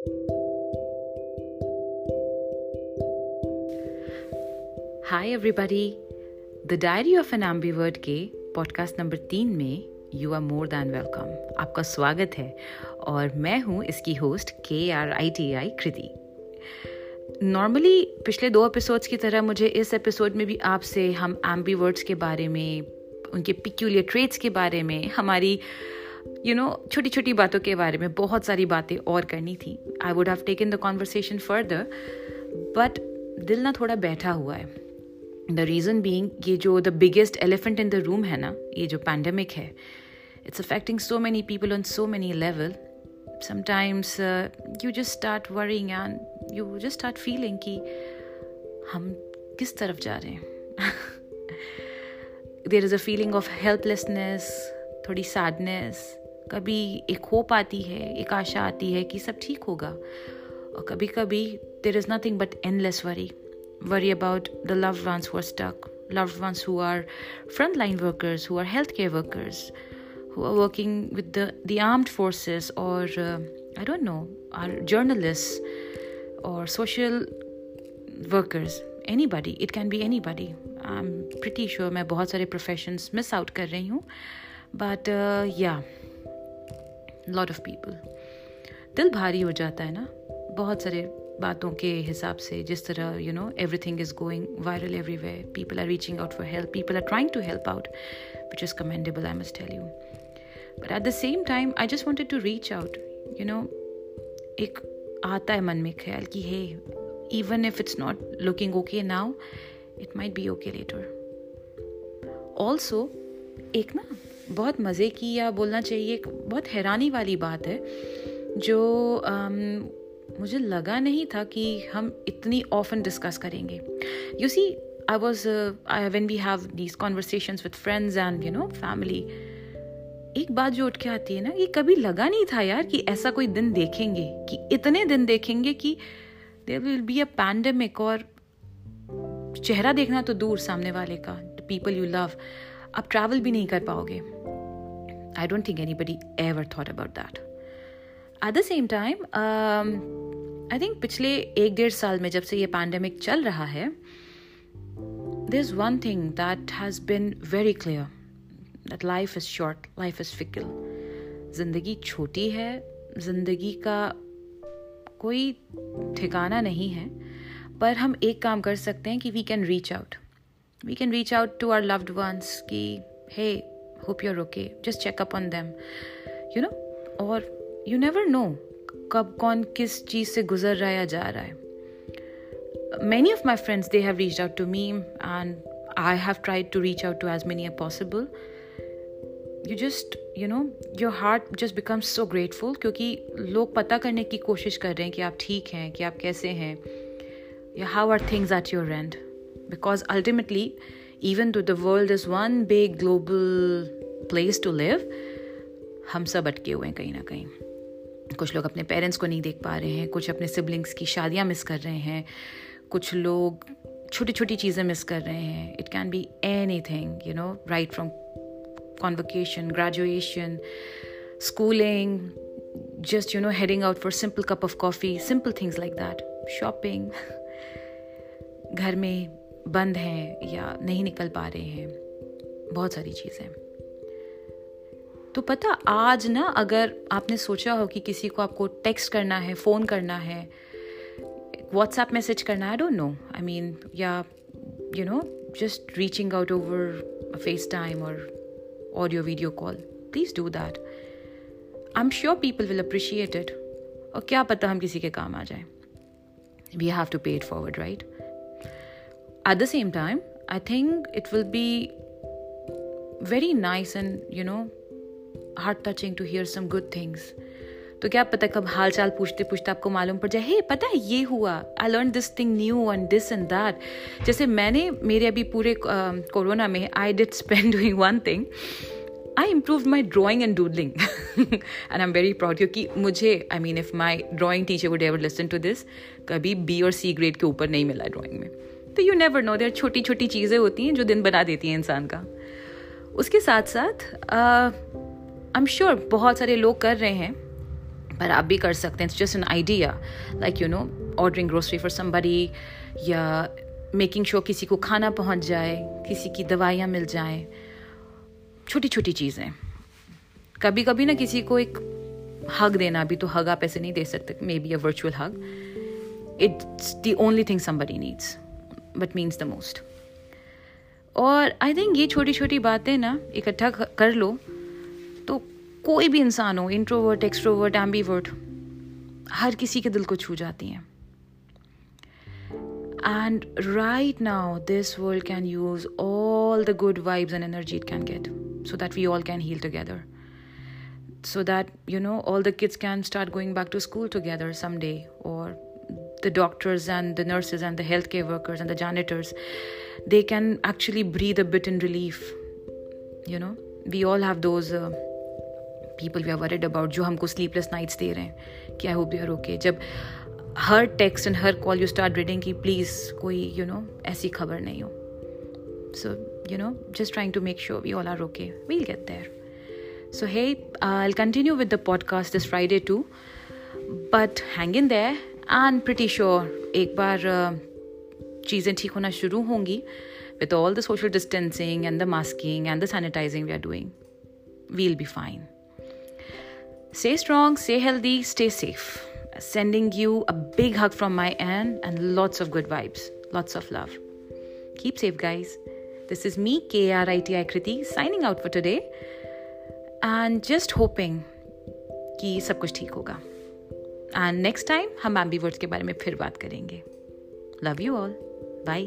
Hi everybody the diary of an ambivert के podcast number तीन में you are more than welcome आपका स्वागत है और मैं हूँ इसकी host K R I T I Kriti. Normally पिछले दो एपिसोड्स की तरह मुझे इस एपिसोड में भी आपसे हम एम्बीवर्ड्स के बारे में, उनके पिक्यूलियर ट्रेट्स के बारे में, हमारी यू नो छोटी छोटी बातों के बारे में बहुत सारी बातें और करनी थी। I would have taken the conversation further but दिल ना थोड़ा बैठा हुआ है। द रीज़न बींग ये जो the biggest elephant in the room है ना, ये जो पैंडमिक है it's affecting so many people on so many level sometimes you just start worrying and you just start feeling कि हम किस तरफ़ जा रहे हैं? There is a feeling of helplessness थोड़ी सैडनेस कभी एक होप आती है एक आशा आती है कि सब ठीक होगा और कभी कभी there is nothing but endless worry worry about the love ones who stuck love ones who are front line workers who are health care workers who are working with the the armed forces और I don't know are journalist और social workers anybody it can be anybody I am pretty sure मैं बहुत सारे professions miss out कर रही हूँ but या uh, yeah. Lot of people दिल भारी हो जाता है ना, बहुत सारे बातों के हिसाब से, जिस तरह you know everything is going viral everywhere people are reaching out for help people are trying to help out which is commendable I must tell you but at the same time I just wanted to reach out you know एक आता है मन में ख्याल कि hey even if it's not looking okay now it might be okay later also एक ना बहुत मज़े की या बोलना चाहिए एक बहुत हैरानी वाली बात है जो um, मुझे लगा नहीं था कि हम इतनी ऑफन डिस्कस करेंगे। You see I was I when we have these conversation with friends and you know family एक बात जो उठ के आती है ना ये कभी लगा नहीं था यार कि ऐसा कोई दिन देखेंगे कि इतने दिन देखेंगे कि there will be a pandemic और चेहरा देखना तो दूर सामने वाले का पीपल यू लव आप ट्रैवल भी नहीं कर पाओगे। I don't think anybody ever thought about that at the same time I think पिछले एक डेढ़ साल में जब से ये पैंडमिक चल रहा है there is one thing that has been very clear that life is short life is fickle ज़िंदगी छोटी है ज़िंदगी का कोई ठिकाना नहीं है पर हम एक काम कर सकते हैं कि we can reach out we can reach out to our loved ones कि hey hope you're okay just check up on them you know और यू नेवर नो कब कौन किस चीज़ से गुजर रहा या जा रहा है। Many of my friends they have reach out to me and I have tried to reach out to as many a possible you just you know your heart just becomes so grateful क्योंकि लोग पता करने की कोशिश कर रहे हैं कि आप ठीक हैं, कि आप कैसे हैं, या how are things at your end because ultimately even to the world is one big global place to live हम सब अटके हुए हैं कहीं ना कहीं। कुछ लोग अपने पेरेंट्स को नहीं देख पा रहे हैं, कुछ अपने सिबलिंग्स की शादियाँ मिस कर रहे हैं, कुछ लोग छोटी छोटी चीज़ें मिस कर रहे हैं। It can be anything you know right from convocation graduation schooling just you know heading out for simple cup of coffee simple things like that shopping घर में बंद हैं या नहीं निकल पा रहे हैं, बहुत सारी चीज़ें। तो पता, आज ना अगर आपने सोचा हो कि किसी को आपको टेक्स्ट करना है फ़ोन करना है व्हाट्सएप मैसेज करना है डोंट नो आई मीन या you know just reaching out over FaceTime और audio video call please do that I am sure people will appreciate it और क्या पता हम किसी के काम आ जाए। We have to pay it forward right at the same time I think it will be very nice and you know heart touching to hear some good things तो क्या पता कब हाल चाल पूछते पूछते आपको मालूम पड़ जाए हे पता है ये हुआ। I learn this thing new and this and that जैसे मैंने मेरे अभी पूरे कोरोना uh, में I did spend doing one thing I improve my drawing and doodling and I am very proud क्योंकि मुझे I mean if my drawing teacher would ever listen to this कभी B और C grade के ऊपर नहीं मिला drawing में। तो यू नेवर नो देर छोटी छोटी चीज़ें होती हैं जो दिन बना देती हैं इंसान का। उसके साथ साथ आई एम श्योर बहुत सारे लोग कर रहे हैं, पर आप भी कर सकते हैं। It's just an idea like you know ordering grocery for somebody या मेकिंग श्योर किसी को खाना पहुँच जाए, किसी की दवाइयाँ मिल जाएँ। छोटी छोटी चीज़ें। कभी कभी ना किसी को एक हग देना भी तो हग आप ऐसे नहीं दे सकते। Maybe a virtual hug it's the only thing somebody needs but means the most और आई थिंक ये छोटी छोटी बातें ना, इकट्ठा कर लो। कोई भी इंसान हो इंट्रोवर्ट एक्सट्रोवर्ट एम्बीवर्ट हर किसी के दिल को छू जाती हैं And right now, this world can use all the good vibes and energy it can get so that we all can heal together. So that, you know, all the kids can start going back to school together someday, or the doctors and the nurses and the healthcare workers and the janitors, they can actually breathe a bit in relief. You know, we all have those. Uh, people we are worried about जो हमको sleepless nights दे रहे हैं। कि I hope you are okay जब हर text and हर call you start reading की प्लीज़ कोई यू नो ऐसी खबर नहीं हो। So you know just trying to make sure we all are okay we'll get there so hey I continue with the podcast this Friday too but hang in there I am pretty sure एक बार चीज़ें ठीक होना शुरू होंगी। With all the social distancing and the masking and the sanitising we are doing we'll be fine Stay strong, stay healthy, stay safe sending you a big hug from my end and lots of good vibes, lots of love. Keep safe, guys. This is me, K R I T I Kriti, signing out for today and just hoping कि सब कुछ ठीक होगा and next time हम एम्बीवर्ड्स के बारे में फिर बात करेंगे लव यू ऑल बाय